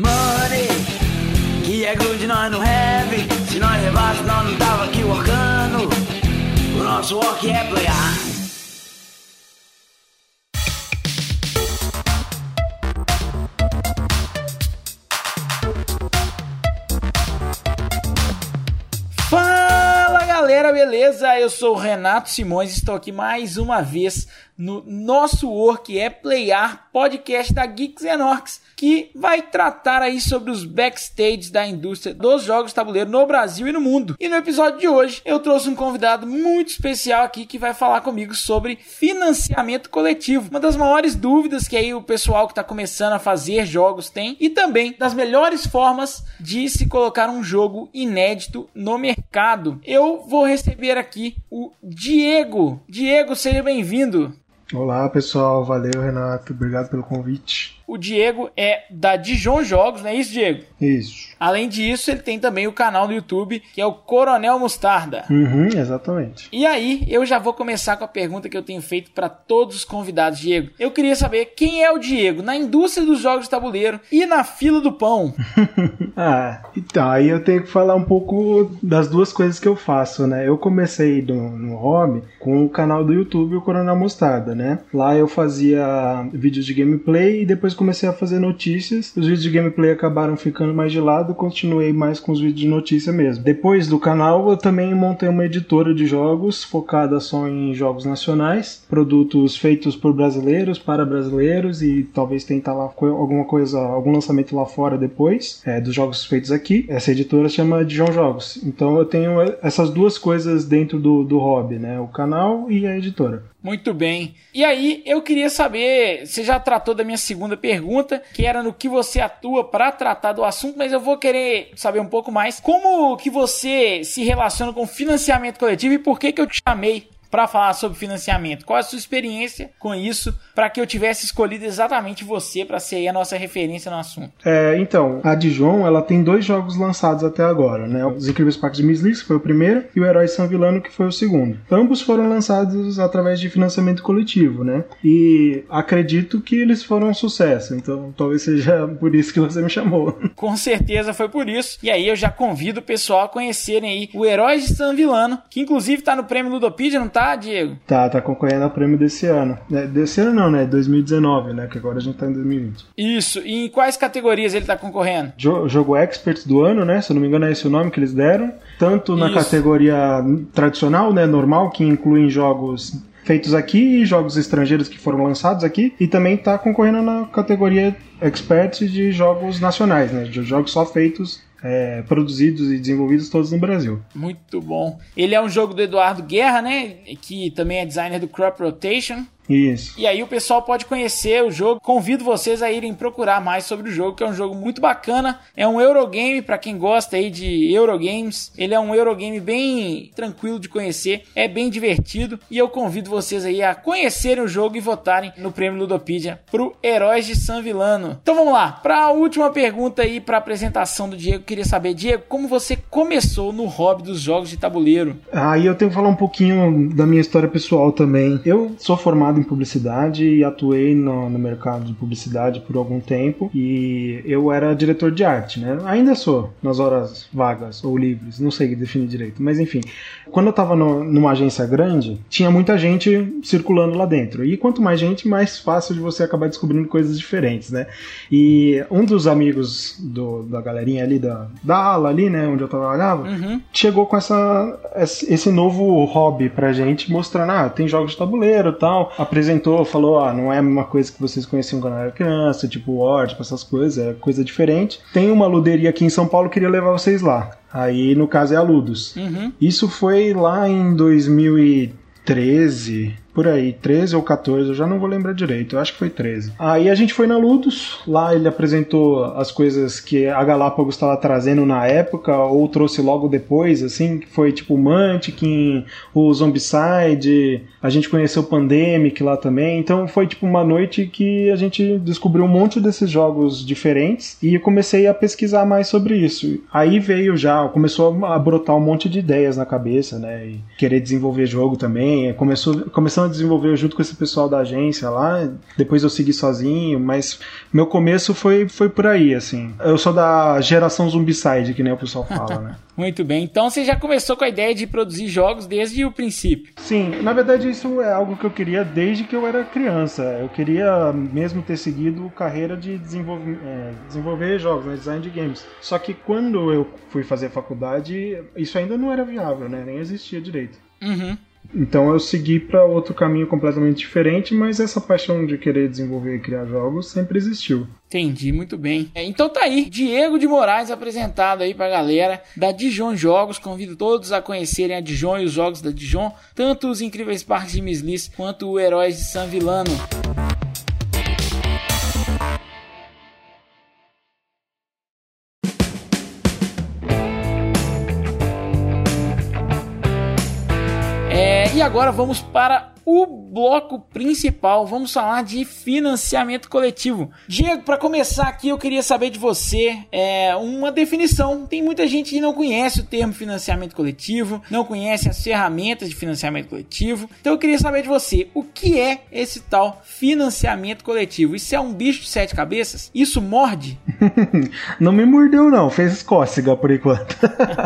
Money, que é good, nós não have. Se nós levasse, nós não tava aqui workando. O nosso work é playar. Fala galera, beleza? Eu sou o Renato Simões, estou aqui mais uma vez no nosso Work é Playar, podcast da Geeks and Orcs, que vai tratar aí sobre os backstage da indústria dos jogos tabuleiro no Brasil e no mundo. E no episódio de hoje eu trouxe um convidado muito especial aqui que vai falar comigo sobre financiamento coletivo, uma das maiores dúvidas que aí o pessoal que está começando a fazer jogos tem e também das melhores formas de se colocar um jogo inédito no mercado. Eu vou receber aqui o Diego. Diego, seja bem-vindo. Olá pessoal, valeu Renato, obrigado pelo convite. O Diego é da Dijon Jogos, não é isso, Diego? Isso. Além disso, ele tem também o canal no YouTube, que é o Coronel Mostarda. Uhum, exatamente. E aí, eu já vou começar com a pergunta que eu tenho feito para todos os convidados, Diego. Eu queria saber quem é o Diego na indústria dos jogos de tabuleiro e na fila do pão. ah, então, aí eu tenho que falar um pouco das duas coisas que eu faço, né? Eu comecei no, no hobby com o canal do YouTube, o Coronel Mostarda, né? Lá eu fazia vídeos de gameplay e depois comecei a fazer notícias. Os vídeos de gameplay acabaram ficando mais de lado, continuei mais com os vídeos de notícia mesmo. Depois do canal, eu também montei uma editora de jogos focada só em jogos nacionais, produtos feitos por brasileiros para brasileiros e talvez tentar lá alguma coisa, algum lançamento lá fora depois é, dos jogos feitos aqui. Essa editora chama Dijon Jogos. Então eu tenho essas duas coisas dentro do, do hobby, né? O canal e a editora. Muito bem. E aí, eu queria saber, você já tratou da minha segunda pergunta, que era no que você atua para tratar do assunto, mas eu vou querer saber um pouco mais como que você se relaciona com financiamento coletivo e por que que eu te chamei para falar sobre financiamento. Qual a sua experiência com isso para que eu tivesse escolhido exatamente você para ser a nossa referência no assunto? É, então, a Dijon, ela tem dois jogos lançados até agora, né? Os Incríveis Parques de Miss que foi o primeiro, e o Herói San Vilano, que foi o segundo. Ambos foram lançados através de financiamento coletivo, né? E acredito que eles foram um sucesso, então talvez seja por isso que você me chamou. Com certeza foi por isso. E aí eu já convido o pessoal a conhecerem aí o Herói de San Vilano, que inclusive tá no prêmio Ludopedia, não tá? Tá, Diego? Tá, tá concorrendo ao prêmio desse ano. É, desse ano não, né? 2019, né? Que agora a gente tá em 2020. Isso. E em quais categorias ele tá concorrendo? Jo jogo Expert do ano, né? Se eu não me engano é esse o nome que eles deram. Tanto na Isso. categoria tradicional, né? Normal, que inclui jogos feitos aqui e jogos estrangeiros que foram lançados aqui e também está concorrendo na categoria Expert de jogos nacionais, né, de jogos só feitos é, produzidos e desenvolvidos todos no Brasil. Muito bom. Ele é um jogo do Eduardo Guerra, né? Que também é designer do Crop Rotation. Isso. E aí o pessoal pode conhecer o jogo. Convido vocês a irem procurar mais sobre o jogo, que é um jogo muito bacana. É um Eurogame para quem gosta aí de Eurogames. Ele é um Eurogame bem tranquilo de conhecer, é bem divertido e eu convido vocês aí a conhecerem o jogo e votarem no prêmio Ludopedia pro Heróis de San Vilano. Então vamos lá, para a última pergunta aí para apresentação do Diego, queria saber, Diego, como você começou no hobby dos jogos de tabuleiro? Aí eu tenho que falar um pouquinho da minha história pessoal também. Eu sou formado em publicidade e atuei no, no, mercado de publicidade por algum tempo e eu era diretor de arte, né? Ainda sou, nas horas vagas ou livres, não sei definir direito, mas enfim. Quando eu estava numa agência grande, tinha muita gente circulando lá dentro. E quanto mais gente, mais fácil de você acabar descobrindo coisas diferentes, né? E um dos amigos do, da galerinha ali, da, da ala ali, né, onde eu trabalhava, uhum. chegou com essa, esse novo hobby pra gente, mostrando, ah, tem jogos de tabuleiro tal apresentou, falou, ah, não é a mesma coisa que vocês conheciam quando era criança, tipo War, tipo essas coisas, é coisa diferente. Tem uma luderia aqui em São Paulo, queria levar vocês lá. Aí, no caso, é a Ludus. Uhum. Isso foi lá em 2013, por aí, 13 ou 14, eu já não vou lembrar direito, eu acho que foi 13. Aí a gente foi na Ludus, lá ele apresentou as coisas que a Galápagos estava trazendo na época, ou trouxe logo depois, assim, que foi tipo o Mantiquin, o Zombicide, a gente conheceu o Pandemic lá também, então foi tipo uma noite que a gente descobriu um monte desses jogos diferentes e eu comecei a pesquisar mais sobre isso. Aí veio já, começou a brotar um monte de ideias na cabeça, né, e querer desenvolver jogo também, começou, começamos começando a desenvolver junto com esse pessoal da agência lá. Depois eu segui sozinho, mas meu começo foi, foi por aí, assim. Eu sou da geração Zumbicide, que nem o pessoal fala, né? Muito bem. Então você já começou com a ideia de produzir jogos desde o princípio? Sim, na verdade isso é algo que eu queria desde que eu era criança. Eu queria mesmo ter seguido carreira de desenvolver, é, desenvolver jogos, né, design de games. Só que quando eu fui fazer a faculdade, isso ainda não era viável, né? Nem existia direito. Uhum. Então eu segui para outro caminho completamente diferente, mas essa paixão de querer desenvolver e criar jogos sempre existiu. Entendi, muito bem. É, então tá aí, Diego de Moraes apresentado aí pra galera da Dijon Jogos. Convido todos a conhecerem a Dijon e os jogos da Dijon, tanto os incríveis parques de Mislis quanto o Heróis de San Villano. E agora vamos para o bloco principal. Vamos falar de financiamento coletivo. Diego, para começar aqui, eu queria saber de você é, uma definição. Tem muita gente que não conhece o termo financiamento coletivo, não conhece as ferramentas de financiamento coletivo. Então eu queria saber de você, o que é esse tal financiamento coletivo? Isso é um bicho de sete cabeças? Isso morde? não me mordeu não, fez cócega por enquanto.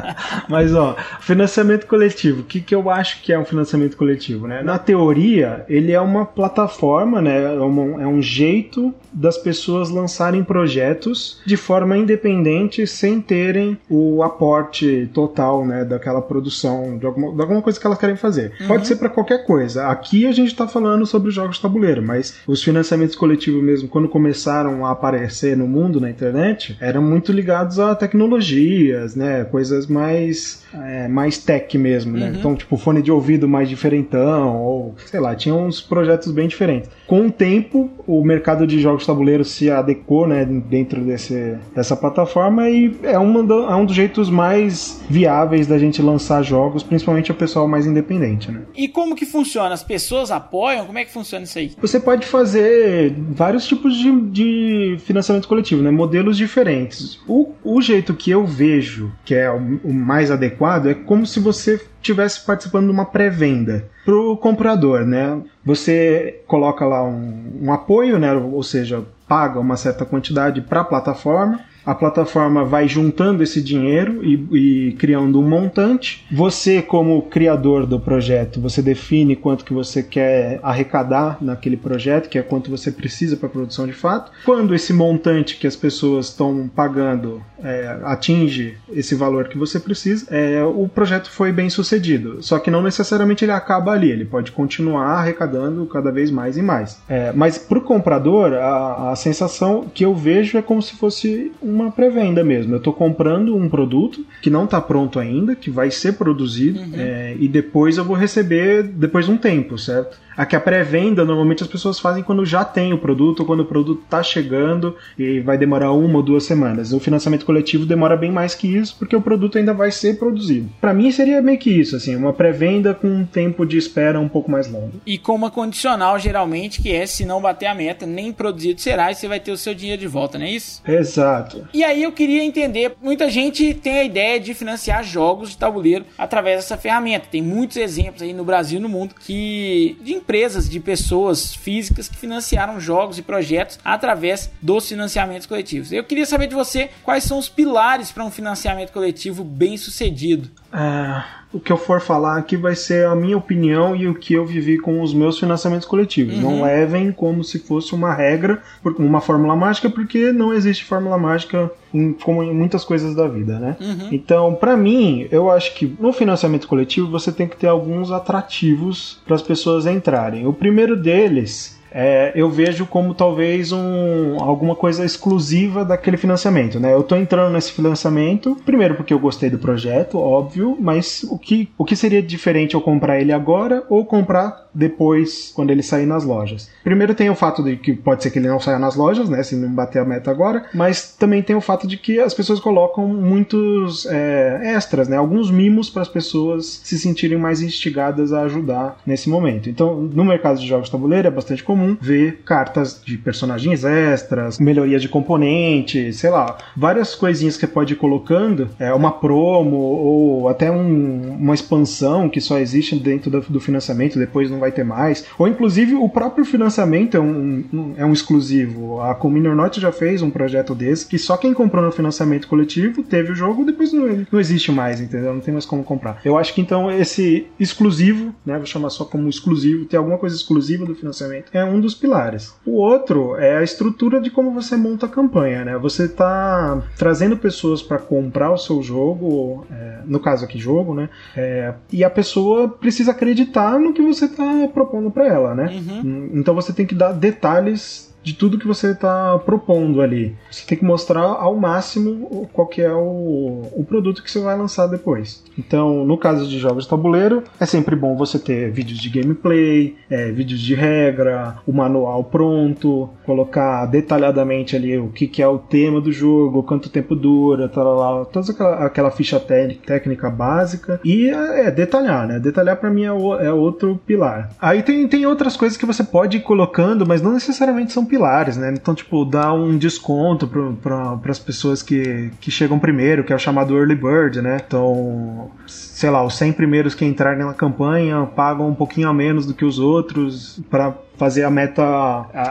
Mas ó, financiamento coletivo, o que, que eu acho que é um financiamento coletivo, né? Na teoria teoria, ele é uma plataforma, né? É, uma, é um jeito das pessoas lançarem projetos de forma independente, sem terem o aporte total, né? Daquela produção, de alguma, de alguma coisa que elas querem fazer. Uhum. Pode ser para qualquer coisa. Aqui a gente está falando sobre jogos de tabuleiro, mas os financiamentos coletivos mesmo, quando começaram a aparecer no mundo, na internet, eram muito ligados a tecnologias, né? Coisas mais, é, mais tech mesmo, né? Uhum. Então, tipo, fone de ouvido mais diferentão, ou sei lá, tinha uns projetos bem diferentes. Com o tempo, o mercado de jogos de tabuleiro se adequou né, dentro desse, dessa plataforma e é, uma do, é um dos jeitos mais viáveis da gente lançar jogos, principalmente o pessoal mais independente. Né? E como que funciona? As pessoas apoiam? Como é que funciona isso aí? Você pode fazer vários tipos de, de financiamento coletivo, né? modelos diferentes. O, o jeito que eu vejo que é o, o mais adequado é como se você estivesse participando de uma pré-venda para o comprador, né? Você coloca lá um, um apoio, né? Ou seja, paga uma certa quantidade para a plataforma a plataforma vai juntando esse dinheiro e, e, criando um montante. Você, como criador do projeto, você define quanto que você quer arrecadar naquele projeto, que é quanto você precisa para a produção de fato. Quando esse montante que as pessoas estão pagando é, atinge esse valor que você precisa, é, o projeto foi bem sucedido. Só que não necessariamente ele acaba ali, ele pode continuar arrecadando cada vez mais e mais. É, mas para o comprador, a, a sensação que eu vejo é como se fosse um uma pré-venda mesmo. Eu estou comprando um produto que não está pronto ainda, que vai ser produzido, uhum. é, e depois eu vou receber depois de um tempo, certo? Aqui a pré-venda, normalmente as pessoas fazem quando já tem o produto, ou quando o produto está chegando e vai demorar uma ou duas semanas. O financiamento coletivo demora bem mais que isso, porque o produto ainda vai ser produzido. Para mim seria meio que isso, assim, uma pré-venda com um tempo de espera um pouco mais longo. E com uma condicional, geralmente, que é se não bater a meta, nem produzido será e você vai ter o seu dinheiro de volta, não é isso? Exato. E aí eu queria entender, muita gente tem a ideia de financiar jogos de tabuleiro através dessa ferramenta. Tem muitos exemplos aí no Brasil e no mundo que de empresas, de pessoas físicas que financiaram jogos e projetos através dos financiamentos coletivos. Eu queria saber de você quais são os pilares para um financiamento coletivo bem sucedido. Ah o que eu for falar aqui vai ser a minha opinião e o que eu vivi com os meus financiamentos coletivos. Uhum. Não levem como se fosse uma regra, uma fórmula mágica, porque não existe fórmula mágica em, como em muitas coisas da vida, né? Uhum. Então, para mim, eu acho que no financiamento coletivo você tem que ter alguns atrativos para as pessoas entrarem. O primeiro deles é, eu vejo como talvez um, alguma coisa exclusiva daquele financiamento. Né? Eu estou entrando nesse financiamento, primeiro porque eu gostei do projeto, óbvio, mas o que, o que seria diferente eu comprar ele agora ou comprar depois, quando ele sair nas lojas? Primeiro tem o fato de que pode ser que ele não saia nas lojas, né, se não bater a meta agora, mas também tem o fato de que as pessoas colocam muitos é, extras, né, alguns mimos para as pessoas se sentirem mais instigadas a ajudar nesse momento. Então, no mercado de jogos tabuleiro é bastante comum comum ver cartas de personagens extras, melhorias de componentes, sei lá, várias coisinhas que você pode ir colocando, é uma promo ou até um, uma expansão que só existe dentro do, do financiamento, depois não vai ter mais. Ou inclusive o próprio financiamento é um, um é um exclusivo. A Communion Norte já fez um projeto desse que só quem comprou no financiamento coletivo teve o jogo, depois não, não existe mais, entendeu? Não tem mais como comprar. Eu acho que então esse exclusivo, né, vou chamar só como exclusivo, ter alguma coisa exclusiva do financiamento, é um dos pilares. O outro é a estrutura de como você monta a campanha, né? Você está trazendo pessoas para comprar o seu jogo, é, no caso aqui jogo, né? É, e a pessoa precisa acreditar no que você está propondo para ela, né? Uhum. Então você tem que dar detalhes de tudo que você está propondo ali. Você tem que mostrar ao máximo qual que é o, o produto que você vai lançar depois. Então, no caso de jogos de tabuleiro, é sempre bom você ter vídeos de gameplay, é, vídeos de regra, o manual pronto, colocar detalhadamente ali o que, que é o tema do jogo, quanto tempo dura, tal, toda aquela, aquela ficha técnica básica e é, é detalhar, né? Detalhar para mim é, o, é outro pilar. Aí tem, tem outras coisas que você pode ir colocando, mas não necessariamente são pilares, né? Então, tipo, dar um desconto para as pessoas que, que chegam primeiro, que é o chamado early bird, né? Então, sei lá, os 100 primeiros que entrarem na campanha pagam um pouquinho a menos do que os outros para fazer a meta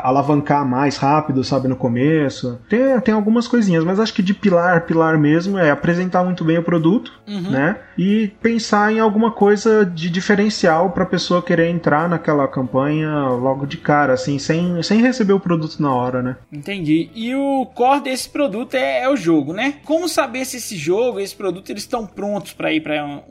alavancar mais rápido, sabe, no começo. Tem, tem algumas coisinhas, mas acho que de pilar, pilar mesmo é apresentar muito bem o produto, uhum. né? E pensar em alguma coisa de diferencial para a pessoa querer entrar naquela campanha logo de cara, assim, sem, sem receber o produto na hora, né? Entendi. E o core desse produto é, é o jogo, né? Como saber se esse jogo, esse produto, eles estão prontos para ir para um,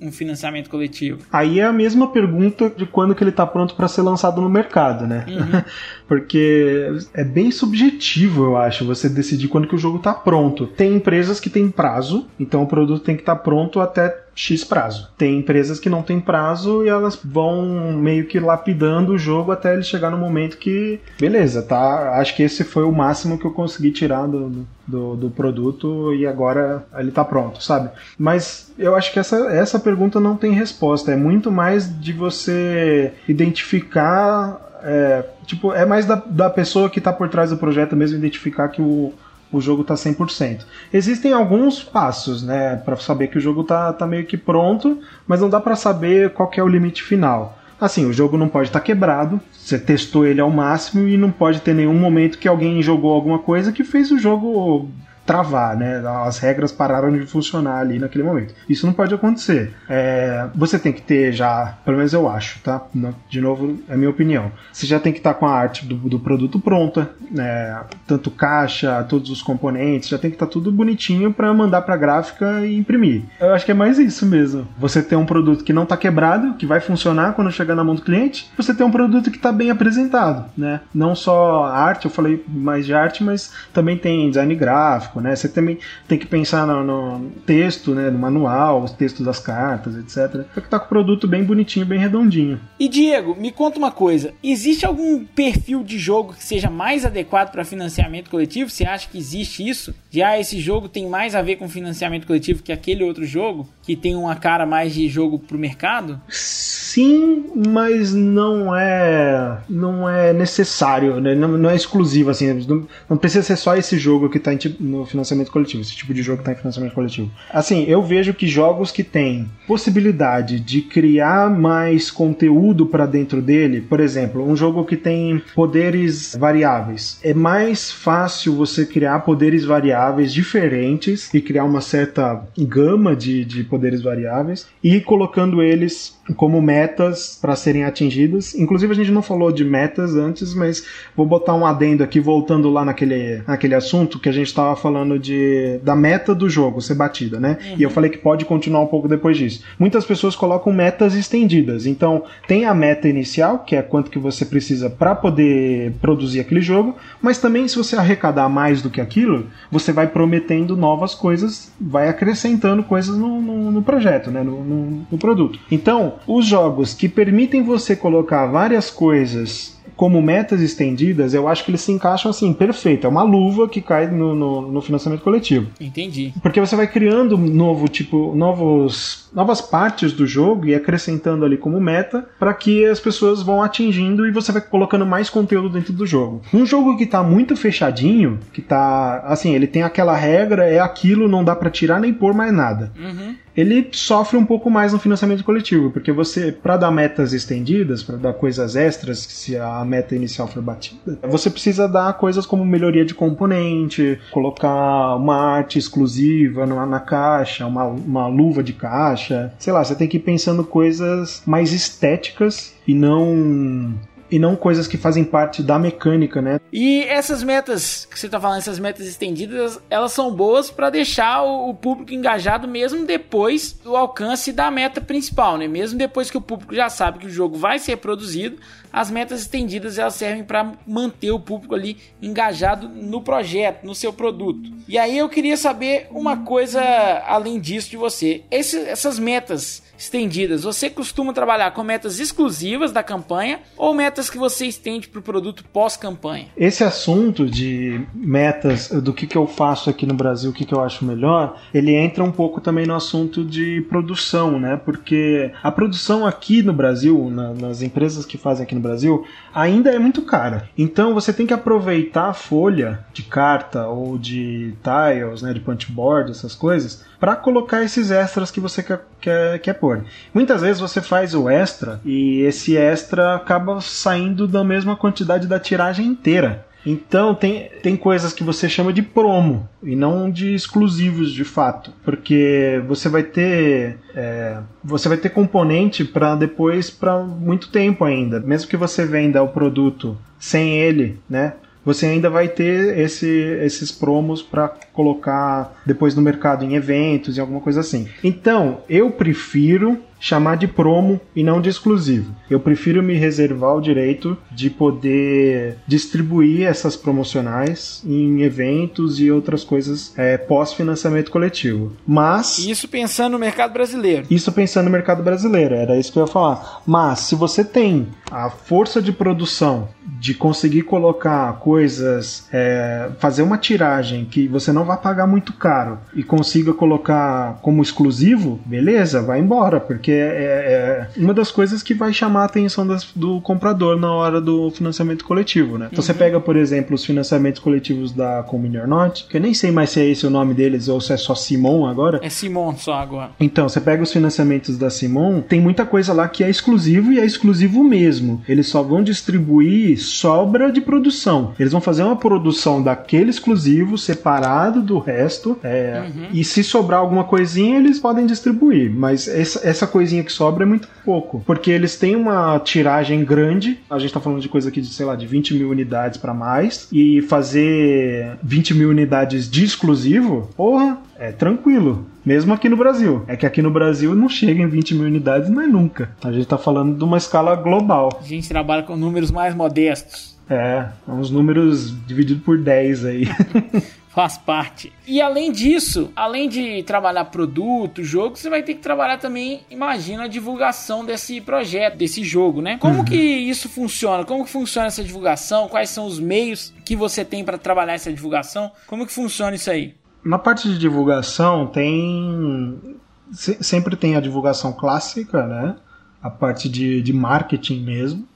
um, financiamento coletivo? Aí é a mesma pergunta de quando que ele está pronto para ser lançado no mercado mercado, né? Uhum. Porque é bem subjetivo, eu acho, você decidir quando que o jogo está pronto. Tem empresas que têm prazo, então o produto tem que estar tá pronto até X prazo. Tem empresas que não têm prazo e elas vão meio que lapidando o jogo até ele chegar no momento que, beleza, tá? Acho que esse foi o máximo que eu consegui tirar do, do, do produto e agora ele tá pronto, sabe? Mas eu acho que essa, essa pergunta não tem resposta. É muito mais de você identificar. É, tipo, é mais da, da pessoa que está por trás do projeto mesmo identificar que o, o jogo está 100%. Existem alguns passos, né, para saber que o jogo está tá meio que pronto, mas não dá para saber qual é o limite final. Assim, o jogo não pode estar tá quebrado, você testou ele ao máximo e não pode ter nenhum momento que alguém jogou alguma coisa que fez o jogo travar, né? As regras pararam de funcionar ali naquele momento. Isso não pode acontecer. É, você tem que ter já, pelo menos eu acho, tá? De novo, é minha opinião. Você já tem que estar tá com a arte do, do produto pronta, né? Tanto caixa, todos os componentes, já tem que estar tá tudo bonitinho para mandar para gráfica e imprimir. Eu acho que é mais isso mesmo. Você tem um produto que não está quebrado, que vai funcionar quando chegar na mão do cliente. Você tem um produto que está bem apresentado, né? Não só arte, eu falei mais de arte, mas também tem design gráfico né? Você também tem que pensar no, no texto, né? No manual, os textos das cartas, etc. Tem que tá com o produto bem bonitinho, bem redondinho. E Diego, me conta uma coisa: existe algum perfil de jogo que seja mais adequado para financiamento coletivo? Você acha que existe isso? Já ah, esse jogo tem mais a ver com financiamento coletivo que aquele outro jogo que tem uma cara mais de jogo pro mercado? Sim, mas não é não é necessário, né? não, não é exclusivo assim, não, não, precisa ser só esse jogo que está no financiamento coletivo, esse tipo de jogo está em financiamento coletivo. Assim, eu vejo que jogos que têm possibilidade de criar mais conteúdo para dentro dele, por exemplo, um jogo que tem poderes variáveis, é mais fácil você criar poderes variáveis diferentes e criar uma certa gama de, de poderes variáveis e colocando eles como metas para serem atingidas. Inclusive a gente não falou de metas antes, mas vou botar um adendo aqui voltando lá naquele, naquele assunto que a gente estava falando de da meta do jogo ser batida, né? Uhum. E eu falei que pode continuar um pouco depois disso. Muitas pessoas colocam metas estendidas. Então, tem a meta inicial, que é quanto que você precisa para poder produzir aquele jogo, mas também se você arrecadar mais do que aquilo, você vai prometendo novas coisas, vai acrescentando coisas no, no, no projeto, né? No, no, no produto. Então, os jogos que permitem você colocar várias coisas como metas estendidas, eu acho que eles se encaixam assim, perfeito. É uma luva que cai no, no, no financiamento coletivo. Entendi. Porque você vai criando novo tipo, novos, novas partes do jogo e acrescentando ali como meta para que as pessoas vão atingindo e você vai colocando mais conteúdo dentro do jogo. Um jogo que tá muito fechadinho, que tá assim, ele tem aquela regra, é aquilo, não dá para tirar nem pôr mais nada. Uhum. Ele sofre um pouco mais no financiamento coletivo, porque você, para dar metas estendidas, para dar coisas extras, se a meta inicial for batida, você precisa dar coisas como melhoria de componente, colocar uma arte exclusiva na, na caixa, uma, uma luva de caixa, sei lá, você tem que ir pensando coisas mais estéticas e não e não coisas que fazem parte da mecânica, né? E essas metas que você tá falando, essas metas estendidas, elas são boas para deixar o, público engajado mesmo depois do alcance da meta principal, né? Mesmo depois que o público já sabe que o jogo vai ser produzido, as metas estendidas elas servem para manter o público ali engajado no projeto, no seu produto. E aí eu queria saber uma coisa além disso de você. Esse, essas metas estendidas, você costuma trabalhar com metas exclusivas da campanha ou metas que você estende para o produto pós-campanha? Esse assunto de metas, do que, que eu faço aqui no Brasil, o que, que eu acho melhor, ele entra um pouco também no assunto de produção, né? Porque a produção aqui no Brasil, na, nas empresas que fazem aqui no Brasil, ainda é muito cara. Então você tem que aproveitar a folha de carta ou de tiles, né, de punchboard, essas coisas, para colocar esses extras que você quer, quer, quer pôr. Muitas vezes você faz o extra e esse extra acaba saindo da mesma quantidade da tiragem inteira. Então tem, tem coisas que você chama de promo e não de exclusivos de fato, porque você vai ter é, você vai ter componente para depois para muito tempo ainda, mesmo que você venda o produto sem ele, né? Você ainda vai ter esse, esses promos para colocar depois no mercado em eventos e alguma coisa assim. Então, eu prefiro chamar de promo e não de exclusivo. Eu prefiro me reservar o direito de poder distribuir essas promocionais em eventos e outras coisas é, pós-financiamento coletivo. Mas. Isso pensando no mercado brasileiro. Isso pensando no mercado brasileiro, era isso que eu ia falar. Mas se você tem a força de produção de conseguir colocar coisas, é, fazer uma tiragem que você não vai pagar muito caro e consiga colocar como exclusivo, beleza, vai embora, porque é, é, é uma das coisas que vai chamar a atenção das, do comprador na hora do financiamento coletivo, né? Então uhum. você pega, por exemplo, os financiamentos coletivos da or Not, que eu nem sei mais se é esse o nome deles ou se é só Simon agora. É Simon só agora. Então, você pega os financiamentos da Simon, tem muita coisa lá que é exclusivo e é exclusivo mesmo. Eles só vão distribuir sobra de produção. Eles vão fazer uma produção daquele exclusivo separado do resto, é, uhum. e se sobrar alguma coisinha, eles podem distribuir. Mas essa, essa coisinha que sobra é muito pouco, porque eles têm uma tiragem grande. A gente tá falando de coisa aqui de, sei lá, de 20 mil unidades para mais, e fazer 20 mil unidades de exclusivo, porra, é tranquilo. Mesmo aqui no Brasil. É que aqui no Brasil não chega em 20 mil unidades, mas nunca. A gente tá falando de uma escala global. A gente trabalha com números mais modestos. É, uns números divididos por 10 aí. faz parte. E além disso, além de trabalhar produto, jogo, você vai ter que trabalhar também, imagina, a divulgação desse projeto, desse jogo, né? Como uhum. que isso funciona? Como que funciona essa divulgação? Quais são os meios que você tem para trabalhar essa divulgação? Como que funciona isso aí? Na parte de divulgação tem sempre tem a divulgação clássica, né? A parte de, de marketing mesmo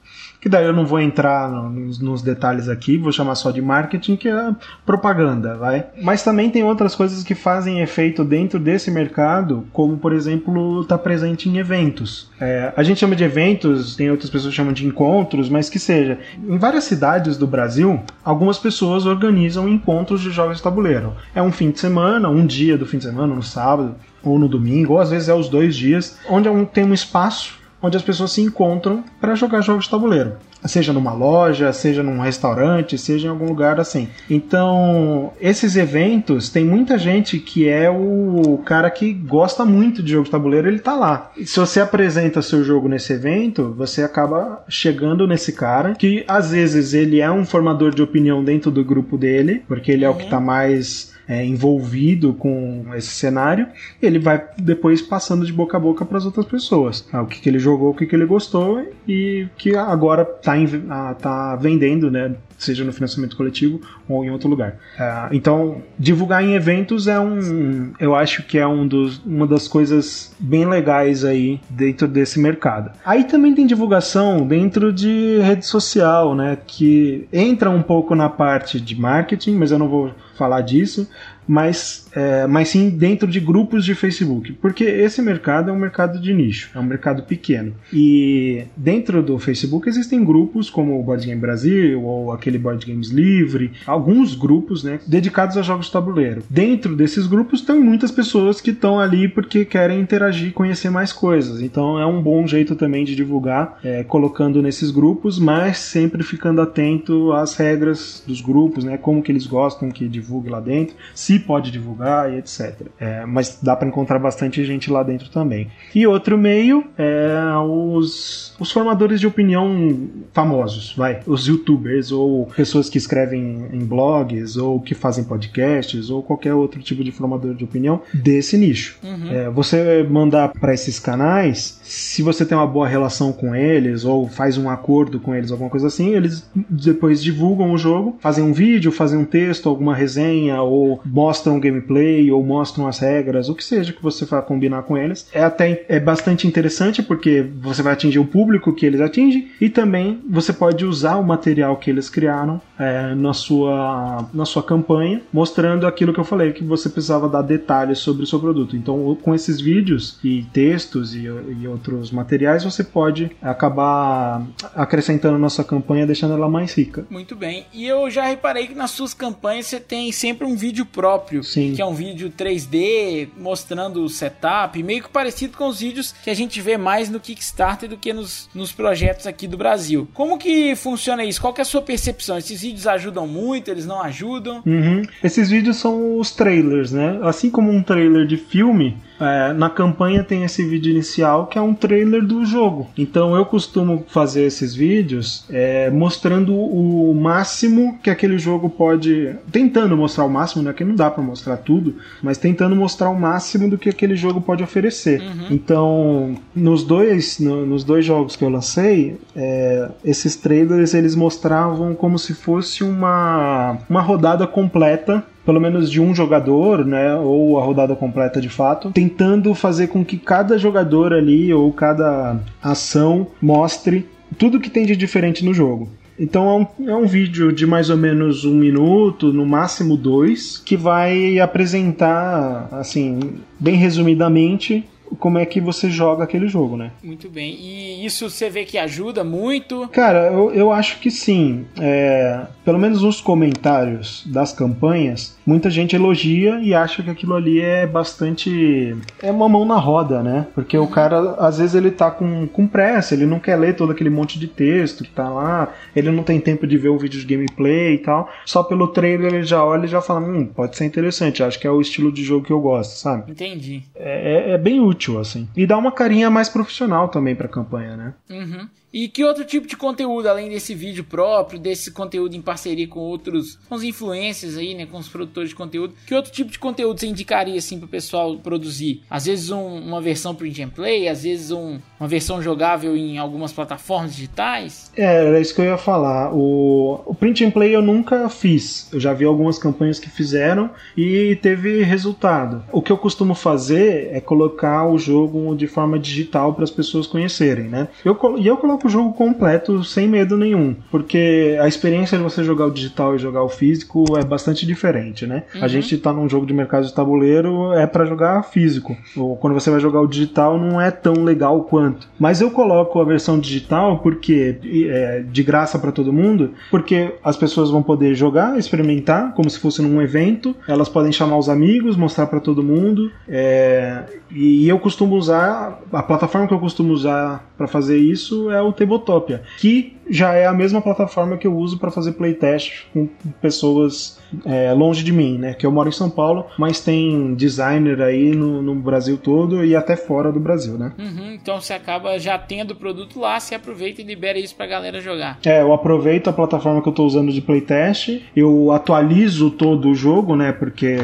que daí eu não vou entrar nos, nos, detalhes aqui, vou chamar só de marketing, que é propaganda, vai. Mas também tem outras coisas que fazem efeito dentro desse mercado, como por exemplo, estar tá presente em eventos. É, a gente chama de eventos, tem outras pessoas que chamam de encontros, mas que seja. Em várias cidades do Brasil, algumas pessoas organizam encontros de jogos de tabuleiro. É um fim de semana, um dia do fim de semana, no sábado ou no domingo, ou às vezes é os dois dias, onde é tem um espaço onde as pessoas se encontram para jogar jogos de tabuleiro. Seja numa loja, seja num restaurante, seja em algum lugar assim. Então, esses eventos, tem muita gente que é o cara que gosta muito de jogo de tabuleiro, ele tá lá. Se você apresenta seu jogo nesse evento, você acaba chegando nesse cara, que às vezes ele é um formador de opinião dentro do grupo dele, porque ele é uhum. o que tá mais é, envolvido com esse cenário, ele vai depois passando de boca a boca para as outras pessoas. Ah, o que, que ele jogou, o que, que ele gostou e que agora está ah, tá vendendo, né? seja no financiamento coletivo ou em outro lugar. Uh, então, divulgar em eventos é um, eu acho que é um dos, uma das coisas bem legais aí dentro desse mercado. Aí também tem divulgação dentro de rede social, né, que entra um pouco na parte de marketing, mas eu não vou falar disso, mas, é, mas sim dentro de grupos de Facebook, porque esse mercado é um mercado de nicho, é um mercado pequeno. E dentro do Facebook existem grupos como o Board Game Brasil ou aquele Board Games Livre, alguns grupos né, dedicados a jogos de tabuleiro. Dentro desses grupos tem muitas pessoas que estão ali porque querem interagir e conhecer mais coisas. Então é um bom jeito também de divulgar, é, colocando nesses grupos, mas sempre ficando atento às regras dos grupos, né, como que eles gostam que divulgue lá dentro. Se se pode divulgar e etc. É, mas dá para encontrar bastante gente lá dentro também. E outro meio é os, os formadores de opinião famosos, vai, os youtubers ou pessoas que escrevem em blogs ou que fazem podcasts ou qualquer outro tipo de formador de opinião desse nicho. Uhum. É, você mandar para esses canais, se você tem uma boa relação com eles ou faz um acordo com eles, alguma coisa assim, eles depois divulgam o jogo, fazem um vídeo, fazem um texto, alguma resenha ou mostram gameplay ou mostram as regras, o que seja que você vá combinar com eles. É até é bastante interessante porque você vai atingir o público que eles atingem e também você pode usar o material que eles criaram é, na, sua, na sua campanha, mostrando aquilo que eu falei, que você precisava dar detalhes sobre o seu produto. Então, com esses vídeos e textos e, e outros materiais, você pode acabar acrescentando na sua campanha, deixando ela mais rica. Muito bem. E eu já reparei que nas suas campanhas você tem sempre um vídeo próprio, Sim. que é um vídeo 3D mostrando o setup, meio que parecido com os vídeos que a gente vê mais no Kickstarter do que nos, nos projetos aqui do Brasil. Como que funciona isso? Qual que é a sua percepção? Esses vídeos ajudam muito? Eles não ajudam? Uhum. Esses vídeos são os trailers, né? Assim como um trailer de filme, é, na campanha tem esse vídeo inicial que é um trailer do jogo. Então eu costumo fazer esses vídeos é, mostrando o máximo que aquele jogo pode. Tentando mostrar o máximo, né? Que não dá para mostrar tudo, mas tentando mostrar o máximo do que aquele jogo pode oferecer. Uhum. Então, nos dois, no, nos dois jogos que eu lancei, é, esses trailers eles mostravam como se fosse uma, uma rodada completa pelo menos de um jogador, né, ou a rodada completa de fato, tentando fazer com que cada jogador ali ou cada ação mostre tudo que tem de diferente no jogo. Então é um, é um, vídeo de mais ou menos um minuto, no máximo dois, que vai apresentar, assim, bem resumidamente, como é que você joga aquele jogo, né? Muito bem. E isso você vê que ajuda muito? Cara, eu, eu acho que sim. É, pelo menos nos comentários das campanhas, muita gente elogia e acha que aquilo ali é bastante. É uma mão na roda, né? Porque o cara, às vezes, ele tá com, com pressa, ele não quer ler todo aquele monte de texto que tá lá, ele não tem tempo de ver o vídeo de gameplay e tal. Só pelo trailer ele já olha e já fala: hum, pode ser interessante, acho que é o estilo de jogo que eu gosto, sabe? Entendi. É, é, é bem útil útil, assim. E dá uma carinha mais profissional também pra campanha, né? Uhum. E que outro tipo de conteúdo, além desse vídeo próprio, desse conteúdo em parceria com outros, com os influencers aí, né, com os produtores de conteúdo, que outro tipo de conteúdo você indicaria, assim, pro pessoal produzir? Às vezes um, uma versão print and play, às vezes um, uma versão jogável em algumas plataformas digitais? É, era isso que eu ia falar. O, o print and play eu nunca fiz. Eu já vi algumas campanhas que fizeram e teve resultado. O que eu costumo fazer é colocar o jogo de forma digital para as pessoas conhecerem, né? Eu, e eu coloco o jogo completo sem medo nenhum, porque a experiência de você jogar o digital e jogar o físico é bastante diferente, né? Uhum. A gente tá num jogo de mercado de tabuleiro é para jogar físico. Ou quando você vai jogar o digital não é tão legal quanto. Mas eu coloco a versão digital porque é de graça para todo mundo, porque as pessoas vão poder jogar, experimentar como se fosse num evento, elas podem chamar os amigos, mostrar para todo mundo. É... E eu costumo usar a plataforma que eu costumo usar para fazer isso é o Tabletopia, que já é a mesma plataforma que eu uso para fazer playtest com pessoas é, longe de mim, né? Que eu moro em São Paulo, mas tem designer aí no, no Brasil todo e até fora do Brasil, né? Uhum, então você acaba já tendo o produto lá, você aproveita e libera isso pra galera jogar. É, eu aproveito a plataforma que eu tô usando de playtest, eu atualizo todo o jogo, né? Porque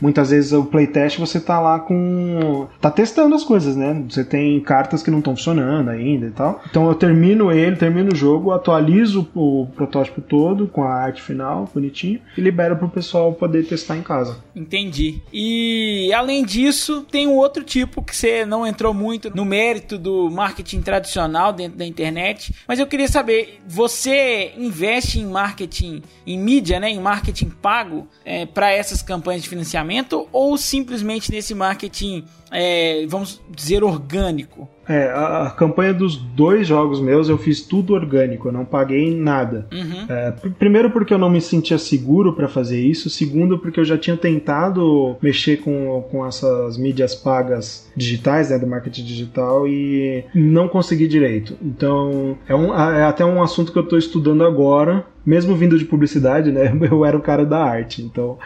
muitas vezes o playtest você tá lá com. tá testando as coisas, né? Você tem cartas que não estão funcionando ainda e tal. Então eu termino ele, termino o jogo, atualizo o protótipo todo com a arte final, bonitinho, e libero para o pessoal poder testar em casa. Entendi. E além disso, tem um outro tipo que você não entrou muito no mérito do marketing tradicional dentro da internet, mas eu queria saber, você investe em marketing, em mídia, né, em marketing pago é, para essas campanhas de financiamento ou simplesmente nesse marketing, é, vamos dizer, orgânico? É, a, a, campanha dos dois jogos meus eu fiz tudo orgânico, eu não paguei nada. Uhum. É, primeiro porque eu não me sentia seguro para fazer isso, segundo porque eu já tinha tentado mexer com, com essas mídias pagas digitais, né, do marketing digital e não consegui direito. Então é, um, é até um assunto que eu estou estudando agora mesmo vindo de publicidade, né, eu era o cara da arte. Então,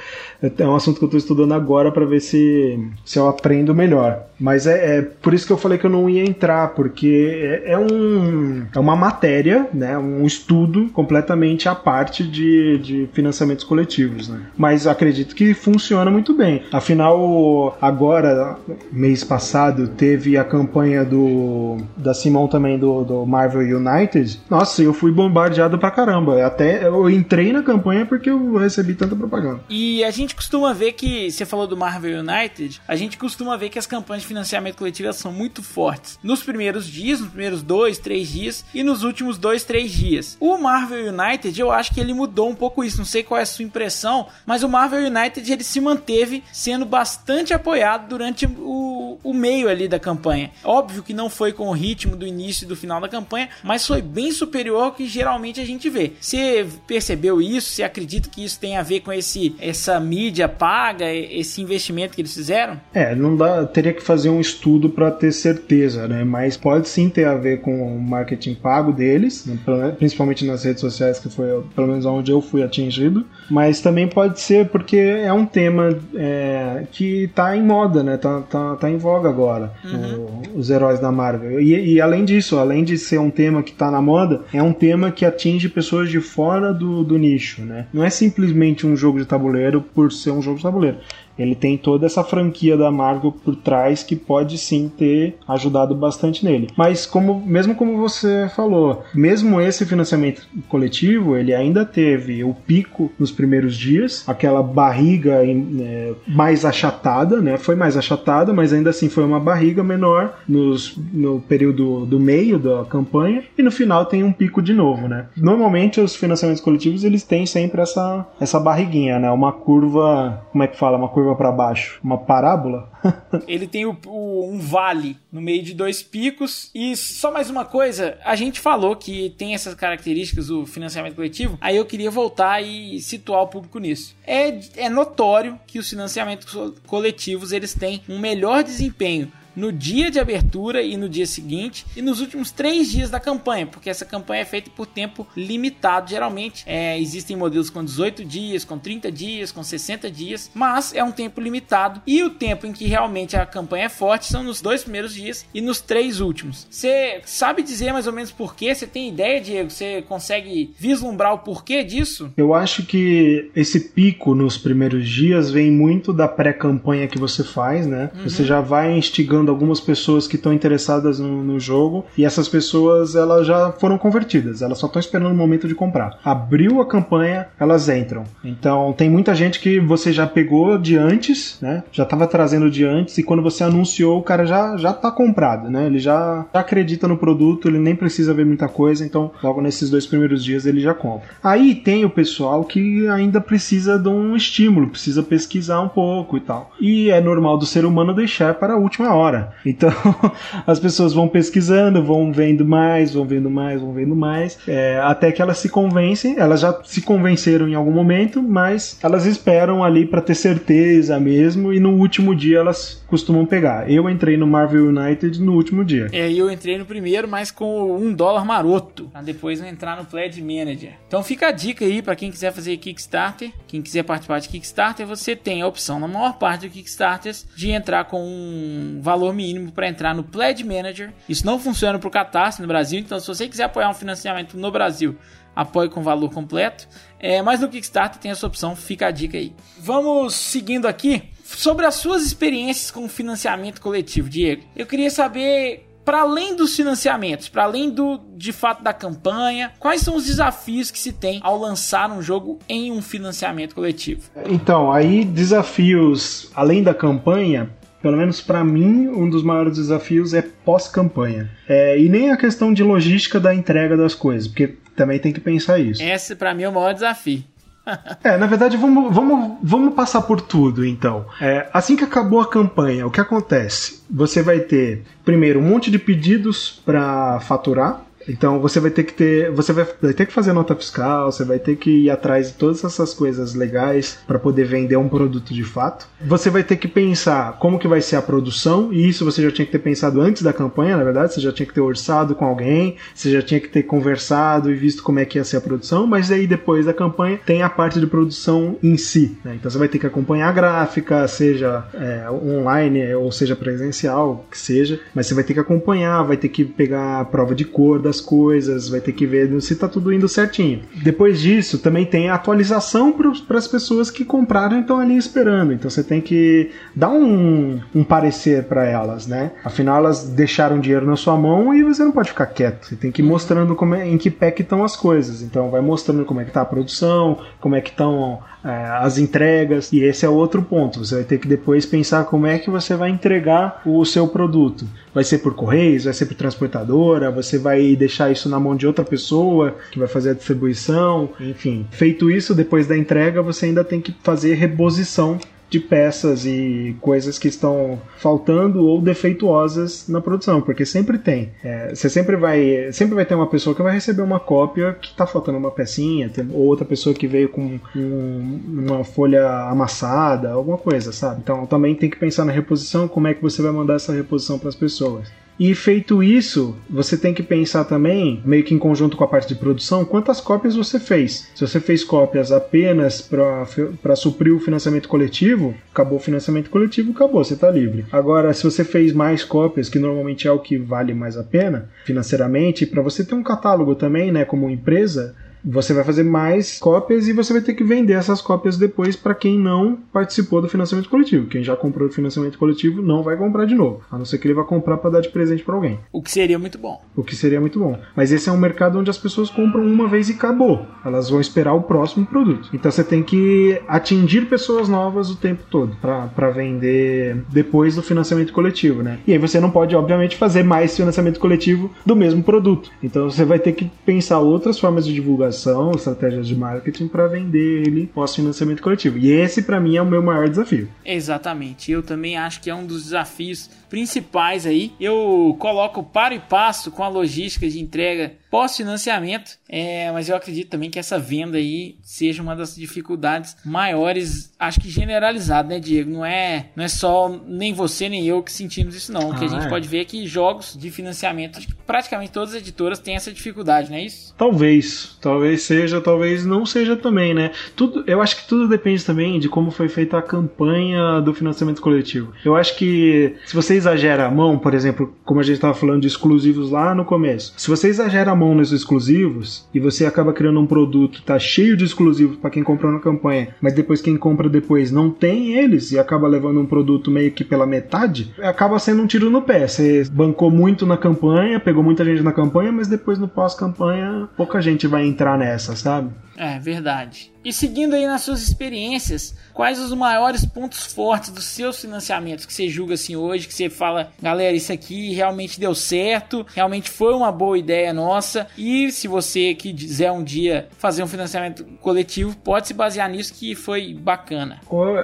é um assunto que eu estou estudando agora para ver se, se eu aprendo melhor. Mas é, é, por isso que eu falei que eu não ia entrar, porque é, é, um, é uma matéria, né, um estudo completamente à parte de, de financiamentos coletivos. Né? Mas acredito que funciona muito bem. Afinal, agora, mês passado, teve a campanha do da Simão também do, do Marvel United. Nossa, eu fui bombardeado pra caramba. Até eu entrei na campanha porque eu recebi tanta propaganda. E a gente costuma ver que, você falou do Marvel United, a gente costuma ver que as campanhas de financiamento coletivo são muito fortes. Nos primeiros dias, nos primeiros dois, três dias e nos últimos dois, três dias. O Marvel United, eu acho que ele mudou um pouco isso. Não sei qual é a sua impressão, mas o Marvel United ele se manteve sendo bastante apoiado durante o, o meio ali da campanha. Óbvio que não foi com o ritmo do início e do final da campanha, mas foi bem superior ao que geralmente a gente vê. Você percebeu isso? Você acredita que isso tem a ver com esse essa mídia paga, esse investimento que eles fizeram? É, não dá, teria que fazer um estudo para ter certeza, né? Mas pode sim ter a ver com o marketing pago deles, né? principalmente nas redes sociais que foi pelo menos onde eu fui atingido. Mas também pode ser porque é um tema é, que tá em moda, né? Tá, tá, tá em voga agora, uhum. o, os heróis da Marvel. E, e além disso, além de ser um tema que tá na moda, é um tema que atinge pessoas de fora fora do, do nicho, né? Não é simplesmente um jogo de tabuleiro por ser um jogo de tabuleiro. Ele tem toda essa franquia da Marvel por trás que pode sim ter ajudado bastante nele. Mas como mesmo como você falou, mesmo esse financiamento coletivo, ele ainda teve o pico nos primeiros dias, aquela barriga é, mais achatada, né? Foi mais achatada, mas ainda assim foi uma barriga menor nos, no período do meio da campanha e no final tem um pico de novo, né? Normalmente os financiamentos coletivos eles têm sempre essa essa barriguinha, né? Uma curva, como é que fala, uma curva curva para baixo? Uma parábola? ele tem o, o, um vale no meio de dois picos. E só mais uma coisa, a gente falou que tem essas características do financiamento coletivo, aí eu queria voltar e situar o público nisso. É, é notório que os financiamentos coletivos eles têm um melhor desempenho no dia de abertura e no dia seguinte e nos últimos três dias da campanha, porque essa campanha é feita por tempo limitado. Geralmente é, existem modelos com 18 dias, com 30 dias, com 60 dias, mas é um tempo limitado e o tempo em que realmente a campanha é forte são nos dois primeiros dias e nos três últimos. Você sabe dizer mais ou menos por quê? Você tem ideia, Diego? Você consegue vislumbrar o porquê disso? Eu acho que esse pico nos primeiros dias vem muito da pré-campanha que você faz, né? Uhum. Você já vai instigando algumas pessoas que estão interessadas no, no, jogo e essas pessoas elas já foram convertidas, elas só estão esperando o momento de comprar. Abriu a campanha, elas entram. Então tem muita gente que você já pegou de antes, né? Já estava trazendo de antes e quando você anunciou o cara já já tá comprado, né? Ele já, já acredita no produto, ele nem precisa ver muita coisa, então logo nesses dois primeiros dias ele já compra. Aí tem o pessoal que ainda precisa de um estímulo, precisa pesquisar um pouco e tal. E é normal do ser humano deixar para a última hora demora. Então as pessoas vão pesquisando, vão vendo mais, vão vendo mais, vão vendo mais, é, até que elas se convencem. Elas já se convenceram em algum momento, mas elas esperam ali para ter certeza mesmo e no último dia elas costumam pegar. Eu entrei no Marvel United no último dia. É, eu entrei no primeiro, mas com um dólar maroto, pra depois não entrar no Pledge Manager. Então fica a dica aí para quem quiser fazer Kickstarter, quem quiser participar de Kickstarter, você tem a opção na maior parte do Kickstarters de entrar com um valor mínimo para entrar no Pledge Manager. Isso não funciona pro Catarse no Brasil, então se você quiser apoiar um financiamento no Brasil, apoie com valor completo. É, mas no Kickstarter tem essa opção, fica a dica aí. Vamos seguindo aqui. Sobre as suas experiências com financiamento coletivo, Diego, eu queria saber para além dos financiamentos, para além do de fato da campanha, quais são os desafios que se tem ao lançar um jogo em um financiamento coletivo? Então, aí desafios além da campanha, pelo menos para mim, um dos maiores desafios é pós-campanha. É, e nem a questão de logística da entrega das coisas, porque também tem que pensar isso. Esse para mim é o maior desafio. é, na verdade, vamos, vamos, vamos passar por tudo então. É, assim que acabou a campanha, o que acontece? Você vai ter, primeiro, um monte de pedidos para faturar. Então você vai ter que ter, você vai, ter que fazer nota fiscal, você vai ter que ir atrás de todas essas coisas legais para poder vender um produto de fato. Você vai ter que pensar como que vai ser a produção, e isso você já tinha que ter pensado antes da campanha, na verdade, você já tinha que ter orçado com alguém, você já tinha que ter conversado e visto como é que ia ser a produção, mas aí depois da campanha tem a parte de produção em si. Né? Então você vai ter que acompanhar a gráfica, seja é, online ou seja presencial, que seja, mas você vai ter que acompanhar, vai ter que pegar a prova de cor coisas, vai ter que ver se está tudo indo certinho. Depois disso, também tem a atualização para as pessoas que compraram e estão ali esperando. Então você tem que dar um, um parecer para elas, né? Afinal, elas deixaram dinheiro na sua mão e você não pode ficar quieto. Você tem que ir mostrando como é, em que pé que estão as coisas. Então vai mostrando como é que está a produção, como é que estão as entregas, e esse é outro ponto. Você vai ter que depois pensar como é que você vai entregar o seu produto. Vai ser por correios, vai ser por transportadora, você vai deixar isso na mão de outra pessoa que vai fazer a distribuição, enfim. Feito isso, depois da entrega, você ainda tem que fazer reposição de peças e coisas que estão faltando ou defeituosas na produção, porque sempre tem. É, você sempre vai, sempre vai ter uma pessoa que vai receber uma cópia que está faltando uma pecinha, ou outra pessoa que veio com um, uma folha amassada, alguma coisa, sabe? Então também tem que pensar na reposição, como é que você vai mandar essa reposição para as pessoas. E feito isso, você tem que pensar também, meio que em conjunto com a parte de produção, quantas cópias você fez. Se você fez cópias apenas para suprir o financiamento coletivo, acabou o financiamento coletivo, acabou, você está livre. Agora, se você fez mais cópias, que normalmente é o que vale mais a pena financeiramente, para você ter um catálogo também, né, como empresa, você vai fazer mais cópias e você vai ter que vender essas cópias depois para quem não participou do financiamento coletivo. Quem já comprou do financiamento coletivo não vai comprar de novo, a não ser que ele vá comprar para dar de presente para alguém. O que seria muito bom. O que seria muito bom. Mas esse é um mercado onde as pessoas compram uma vez e acabou. Elas vão esperar o próximo produto. Então você tem que atingir pessoas novas o tempo todo para vender depois do financiamento coletivo, né? E aí você não pode, obviamente, fazer mais financiamento coletivo do mesmo produto. Então você vai ter que pensar outras formas de divulgação comunicação, estratégias de marketing para vender ele pós-financiamento coletivo. E esse, para mim, é o meu maior desafio. Exatamente. Eu também acho que é um dos desafios principais aí. Eu coloco para e passo com a logística de entrega pós-financiamento, é, mas eu acredito também que essa venda aí seja uma das dificuldades maiores, acho que generalizada, né, Diego? Não é, não é só nem você nem eu que sentimos isso, não. O que ah, a gente é. pode ver é que jogos de financiamento, acho que praticamente todas as editoras têm essa dificuldade, não é isso? Talvez, talvez seja, talvez não seja também, né? Tudo, eu acho que tudo depende também de como foi feita a campanha do financiamento coletivo. Eu acho que se você exagera a mão, por exemplo, como a gente estava falando de exclusivos lá no começo, se você exagera a mão mão nos exclusivos e você acaba criando um produto tá cheio de exclusivos para quem comprou na campanha, mas depois quem compra depois não tem eles e acaba levando um produto meio que pela metade, acaba sendo um tiro no pé. Você bancou muito na campanha, pegou muita gente na campanha, mas depois no pós-campanha pouca gente vai entrar nessa, sabe? É verdade. E seguindo aí nas suas experiências, quais os maiores pontos fortes dos seus financiamentos que você julga assim hoje, que você fala, galera, isso aqui realmente deu certo, realmente foi uma boa ideia nossa, e se você quiser um dia fazer um financiamento coletivo, pode se basear nisso que foi bacana.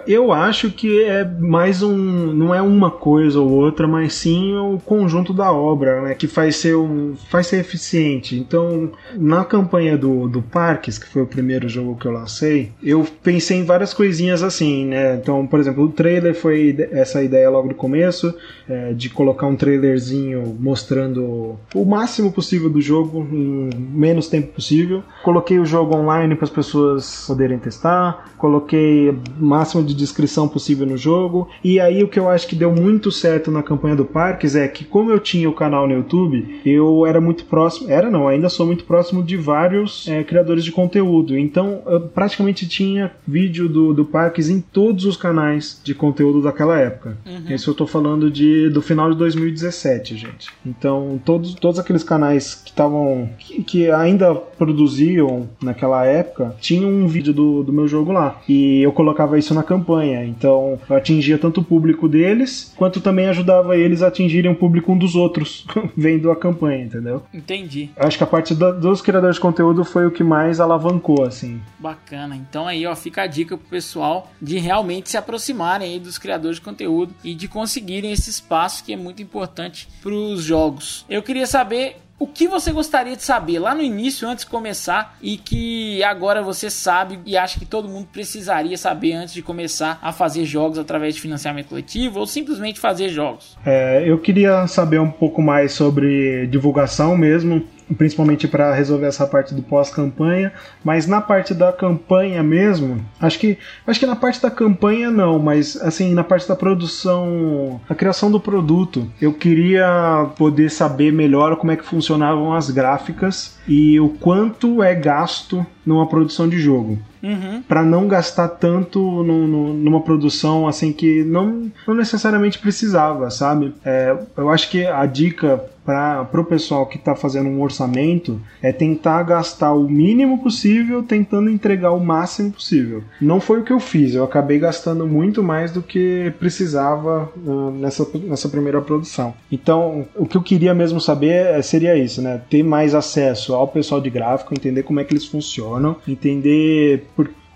Eu acho que é mais um, não é uma coisa ou outra, mas sim o conjunto da obra, né, que faz ser um, faz ser eficiente. Então, na campanha do, do Parques, que foi o primeiro jogo que eu lancei, eu pensei em várias coisinhas assim, né? Então, por exemplo, o trailer foi essa ideia logo do começo, é, de colocar um trailerzinho mostrando o máximo possível do jogo em menos tempo possível. Coloquei o jogo online para as pessoas poderem testar, coloquei o máximo de descrição possível no jogo. E aí o que eu acho que deu muito certo na campanha do Parques é que como eu tinha o canal no YouTube, eu era muito próximo, era não, ainda sou muito próximo de vários é, criadores de conteúdo. Então, eu, praticamente tinha vídeo do, do Parques em todos os canais de conteúdo daquela época. Uhum. Isso eu tô falando de, do final de 2017, gente. Então, todos, todos aqueles canais que estavam. Que, que, ainda produziam naquela época, tinham um vídeo do, do meu jogo lá. E eu colocava isso na campanha. Então, eu atingia tanto o público deles, quanto também ajudava eles a atingirem o público um dos outros, vendo a campanha, entendeu? Entendi. Eu acho que a parte do, dos criadores de conteúdo foi o que mais alavancou, assim. Bacana bacana. Então aí, ó, fica a dica pro pessoal de realmente se aproximarem aí dos criadores de conteúdo e de conseguirem esse espaço que é muito importante para os jogos. Eu queria saber o que você gostaria de saber lá no início, antes de começar, e que agora você sabe e acha que todo mundo precisaria saber antes de começar a fazer jogos através de financiamento coletivo ou simplesmente fazer jogos? É, eu queria saber um pouco mais sobre divulgação mesmo principalmente para resolver essa parte do pós-campanha, mas na parte da campanha mesmo, acho que acho que na parte da campanha não, mas assim, na parte da produção, a criação do produto, eu queria poder saber melhor como é que funcionavam as gráficas e o quanto é gasto numa produção de jogo. Uhum. para não gastar tanto no, no, numa produção assim que não, não necessariamente precisava, sabe? É, eu acho que a dica para o pessoal que está fazendo um orçamento é tentar gastar o mínimo possível, tentando entregar o máximo possível. Não foi o que eu fiz, eu acabei gastando muito mais do que precisava uh, nessa, nessa primeira produção. Então, o que eu queria mesmo saber é, seria isso, né? Ter mais acesso ao pessoal de gráfico, entender como é que eles funcionam, entender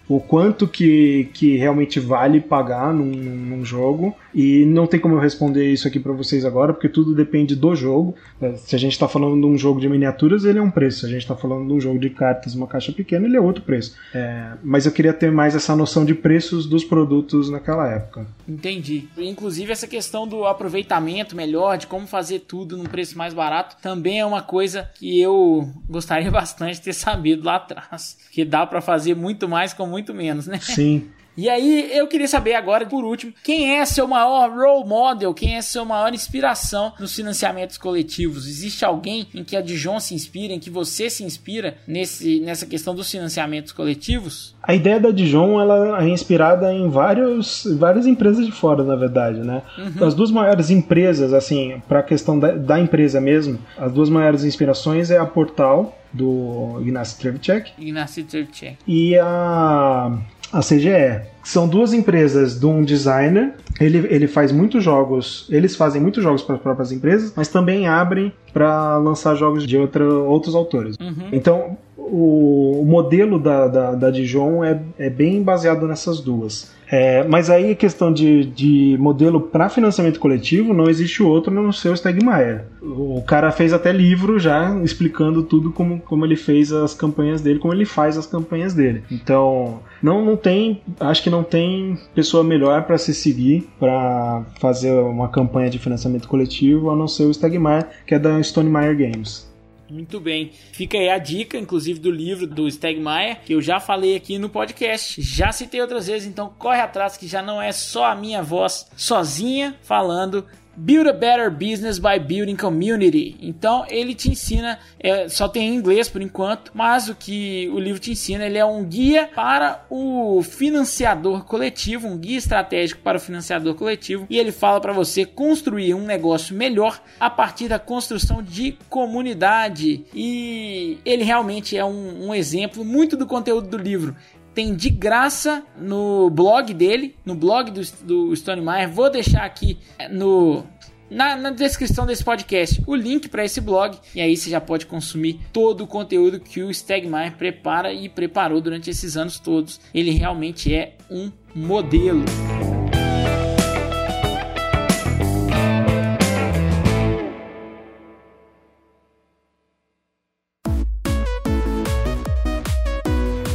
o quanto que, que realmente vale pagar num, num jogo. E não tem como eu responder isso aqui para vocês agora, porque tudo depende do jogo. É, se a gente está falando de um jogo de miniaturas, ele é um preço. Se a gente está falando de um jogo de cartas, uma caixa pequena, ele é outro preço. É, mas eu queria ter mais essa noção de preços dos produtos naquela época. Entendi. Inclusive, essa questão do aproveitamento melhor, de como fazer tudo num preço mais barato, também é uma coisa que eu gostaria bastante de ter sabido lá atrás. Que dá para fazer muito mais com muito menos, né? Sim. E aí, eu queria saber agora, por último, quem é seu maior role model, quem é sua maior inspiração nos financiamentos coletivos? Existe alguém em que a Dijon se inspira, em que você se inspira nesse, nessa questão dos financiamentos coletivos? A ideia da Dijon ela é inspirada em vários, várias empresas de fora, na verdade, né? Uhum. As duas maiores empresas, assim, para a questão da, da empresa mesmo, as duas maiores inspirações é a Portal, do Ignacy Trevicek. Ignacy Trevicek. E a a CGE. São duas empresas de um designer. Ele, ele faz muitos jogos, eles fazem muitos jogos para as próprias empresas, mas também abrem para lançar jogos de outra, outros autores. Uhum. Então, o, o, modelo da, da, da Dijon é, é bem baseado nessas duas. É, mas aí a questão de, de modelo para financiamento coletivo não existe outro no seu Stegmaier. O cara fez até livro já explicando tudo como, como ele fez as campanhas dele, como ele faz as campanhas dele. Então, não, não tem, acho que não tem pessoa melhor para se seguir para fazer uma campanha de financiamento coletivo a não ser o Stegmaier, que é da Stonemaier Games. Muito bem. Fica aí a dica, inclusive, do livro do Stegmaier, que eu já falei aqui no podcast. Já citei outras vezes, então corre atrás que já não é só a minha voz sozinha falando Build a Better Business by Building Community. Então ele te ensina, é, só tem em inglês por enquanto, mas o que o livro te ensina, ele é um guia para o financiador coletivo, um guia estratégico para o financiador coletivo, e ele fala para você construir um negócio melhor a partir da construção de comunidade. E ele realmente é um, um exemplo muito do conteúdo do livro tem de graça no blog dele, no blog do, do Stone Meyer. Vou deixar aqui é, no na, na, descrição desse podcast o link para esse blog e aí você já pode consumir todo o conteúdo que o Stegmaier prepara e preparou durante esses anos todos. Ele realmente é um modelo.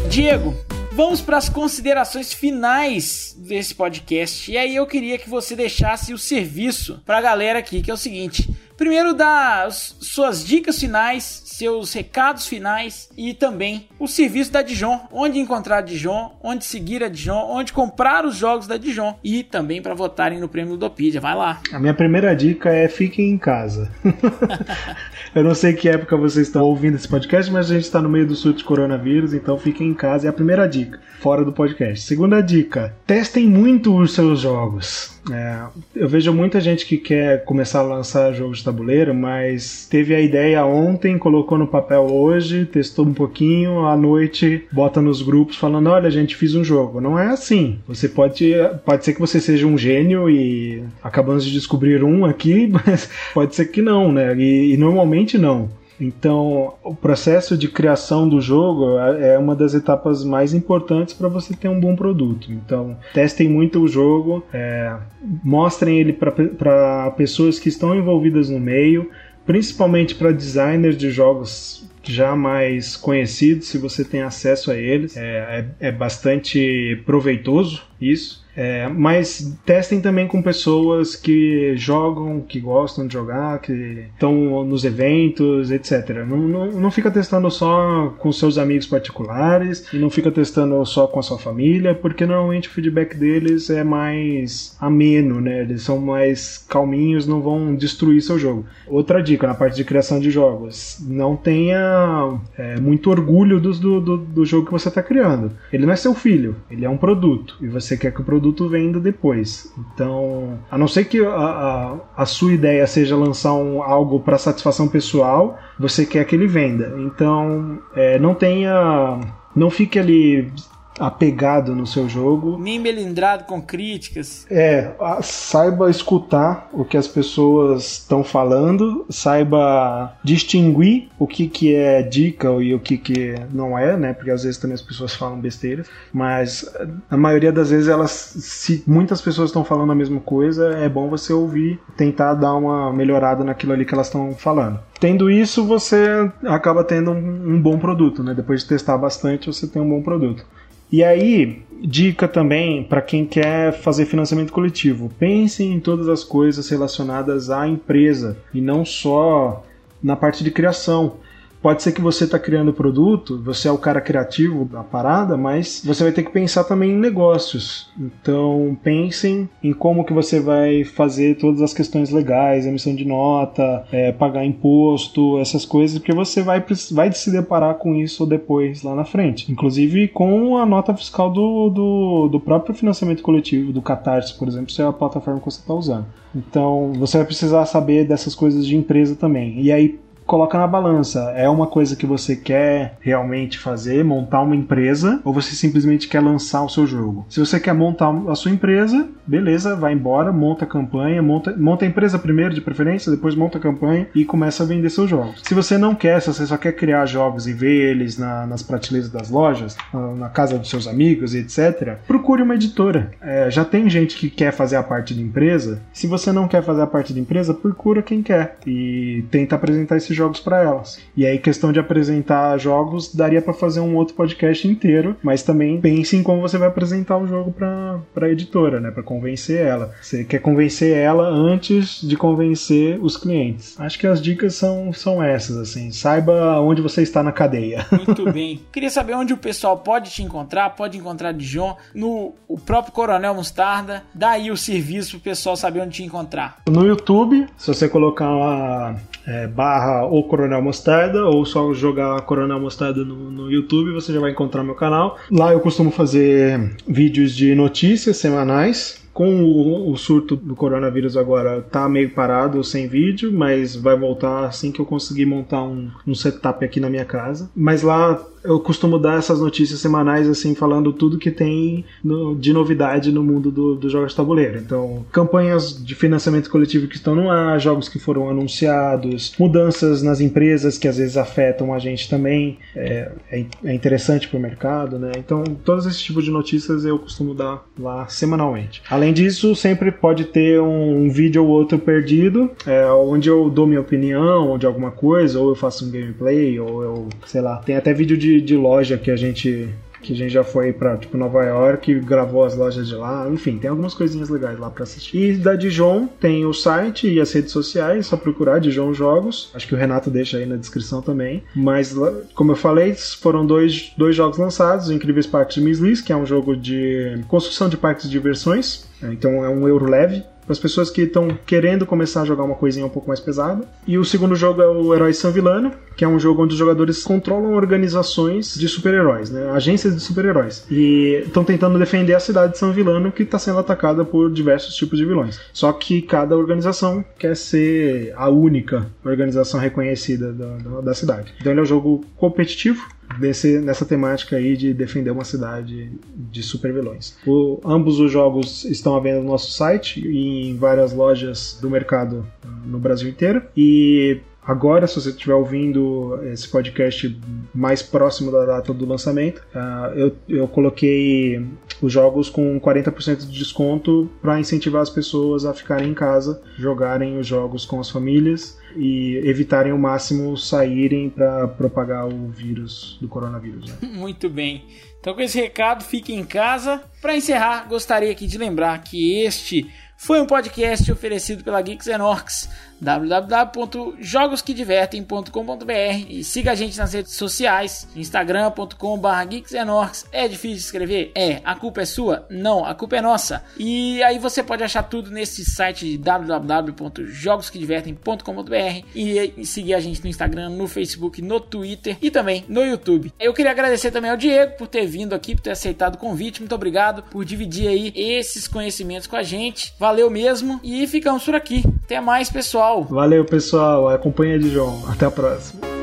Diego, vamos para as considerações finais desse podcast. E aí eu queria que você deixasse o serviço para a galera aqui, que é o seguinte: primeiro dá suas dicas finais, seus recados finais e também o serviço da Dijon, onde encontrar a Dijon, onde seguir a Dijon, onde comprar os jogos da Dijon e também para votarem no prêmio Ludopedia. Vai lá. A minha primeira dica é fiquem em casa. Eu não sei que época vocês estão ouvindo esse podcast, mas a gente está no meio do surto de coronavírus, então fiquem em casa. É a primeira dica, fora do podcast. Segunda dica: testem muito os seus jogos. É, eu vejo muita gente que quer começar a lançar jogos de tabuleiro, mas teve a ideia ontem, colocou no papel hoje, testou um pouquinho, à noite bota nos grupos falando: olha, a gente fiz um jogo. Não é assim. Você pode, pode ser que você seja um gênio e acabamos de descobrir um aqui, mas pode ser que não, né? E, e normalmente não. Então, o processo de criação do jogo é uma das etapas mais importantes para você ter um bom produto. Então, testem muito o jogo, é, mostrem ele para pessoas que estão envolvidas no meio, principalmente para designers de jogos já mais conhecidos, se você tem acesso a eles. É, é, é bastante proveitoso isso. É, mas testem também com pessoas que jogam, que gostam de jogar, que estão nos eventos, etc. Não, não, não fica testando só com seus amigos particulares e não fica testando só com a sua família, porque normalmente o feedback deles é mais ameno, né? Eles são mais calminhos, não vão destruir seu jogo. Outra dica na parte de criação de jogos: não tenha é, muito orgulho do, do, do jogo que você está criando. Ele não é seu filho, ele é um produto e você quer que o produto produto venda depois. Então, a não ser que a, a, a sua ideia seja lançar um, algo para satisfação pessoal, você quer que ele venda. Então, é, não tenha. Não fique ali apegado no seu jogo. Nem melindrado com críticas. É, saiba escutar o que as pessoas estão falando, saiba distinguir o que, que é dica e o que, que não é, né? Porque às vezes também as pessoas falam besteiras, mas a maioria das vezes elas, se muitas pessoas estão falando a mesma coisa, é bom você ouvir, tentar dar uma melhorada naquilo ali que elas estão falando. Tendo isso, você acaba tendo um, um bom produto, né? Depois de testar bastante, você tem um bom produto. E aí, dica também para quem quer fazer financiamento coletivo: pense em todas as coisas relacionadas à empresa e não só na parte de criação. Pode ser que você está criando produto, você é o cara criativo da parada, mas você vai ter que pensar também em negócios. Então pensem em como que você vai fazer todas as questões legais, emissão de nota, é, pagar imposto, essas coisas, porque você vai, vai se deparar com isso depois lá na frente. Inclusive com a nota fiscal do, do, do próprio financiamento coletivo, do Catarse, por exemplo, se é a plataforma que você está usando. Então você vai precisar saber dessas coisas de empresa também. E aí coloca na balança. É uma coisa que você quer realmente fazer, montar uma empresa, ou você simplesmente quer lançar o seu jogo? Se você quer montar a sua empresa, beleza, vai embora, monta a campanha, monta, monta a empresa primeiro, de preferência, depois monta a campanha e começa a vender seus jogos. Se você não quer, se você só quer criar jogos e ver eles na, nas prateleiras das lojas, na, na, casa dos seus amigos e etc., procure uma editora. É, já tem gente que quer fazer a parte de empresa. Se você não quer fazer a parte de empresa, procura quem quer e tenta apresentar esse jogos para elas. E aí, questão de apresentar jogos, daria para fazer um outro podcast inteiro, mas também pense em como você vai apresentar o jogo para a editora, né? Para convencer ela. Você quer convencer ela antes de convencer os clientes. Acho que as dicas são, são essas, assim. Saiba onde você está na cadeia. Muito bem. Queria saber onde o pessoal pode te encontrar, pode encontrar Dijon no o próprio Coronel Mostarda. Dá aí o serviço pro pessoal saber onde te encontrar. No YouTube, se você colocar lá é, barra ou Coronel Mostarda, ou só jogar Coronel Mostarda no, no YouTube, você já vai encontrar meu canal. Lá eu costumo fazer vídeos de notícias semanais com o, o, surto do coronavírus agora tá meio parado, sem vídeo, mas vai voltar assim que eu conseguir montar um, um setup aqui na minha casa. Mas lá eu costumo dar essas notícias semanais, assim, falando tudo que tem no, de novidade no mundo do, do jogos de tabuleiro. Então, campanhas de financiamento coletivo que estão no ar, jogos que foram anunciados, mudanças nas empresas que às vezes afetam a gente também, é, é, é interessante para o mercado, né? Então, todos esses tipos de notícias eu costumo dar lá semanalmente. Além disso, sempre pode ter um, um vídeo ou outro perdido, é, onde eu dou minha opinião de alguma coisa, ou eu faço um gameplay, ou eu, sei lá, tem até vídeo de de, de loja que a gente que a gente já foi para tipo Nova York, gravou as lojas de lá, enfim, tem algumas coisinhas legais lá para assistir. E da Dijon tem o site e as redes sociais, só procurar Dijon Jogos. Acho que o Renato deixa aí na descrição também. Mas como eu falei, foram dois, dois jogos lançados, Incríveis Parques de Miss que é um jogo de construção de parques de diversões. Então é um euro leve, para as pessoas que estão querendo começar a jogar uma coisinha um pouco mais pesada. E o segundo jogo é o Herói San Villano, que é um jogo onde os jogadores controlam organizações de super-heróis, né? agências de super-heróis. E estão tentando defender a cidade de San Villano, que está sendo atacada por diversos tipos de vilões. Só que cada organização quer ser a única organização reconhecida da, da, da cidade. Então ele é um jogo competitivo, Nesse, nessa temática aí de defender uma cidade de super vilões. O, ambos os jogos estão à venda no nosso site e em várias lojas do mercado ah, no Brasil inteiro. E Agora, se você estiver ouvindo esse podcast mais próximo da data do lançamento, uh, eu, eu coloquei os jogos com 40% de desconto para incentivar as pessoas a ficarem em casa, jogarem os jogos com as famílias e evitarem ao máximo saírem para propagar o vírus do coronavírus. Né? Muito bem. Então, com esse recado, fique em casa. Para encerrar, gostaria aqui de lembrar que este foi um podcast oferecido pela Geeks Orcs www.jogosquedivertem.com.br e siga a gente nas redes sociais, instagram.com.br geeksenorks. É difícil escrever? É. A culpa é sua? Não, a culpa é nossa. E aí você pode achar tudo nesse site www.jogosquedivertem.com.br e seguir a gente no Instagram, no Facebook, no Twitter e também no YouTube. Eu queria agradecer também ao Diego por ter vindo aqui, por ter aceitado o convite. Muito obrigado por dividir aí esses conhecimentos com a gente. Valeu mesmo e ficamos por aqui. Até mais, pessoal. Valeu, pessoal. Acompanha de João. Até a próxima.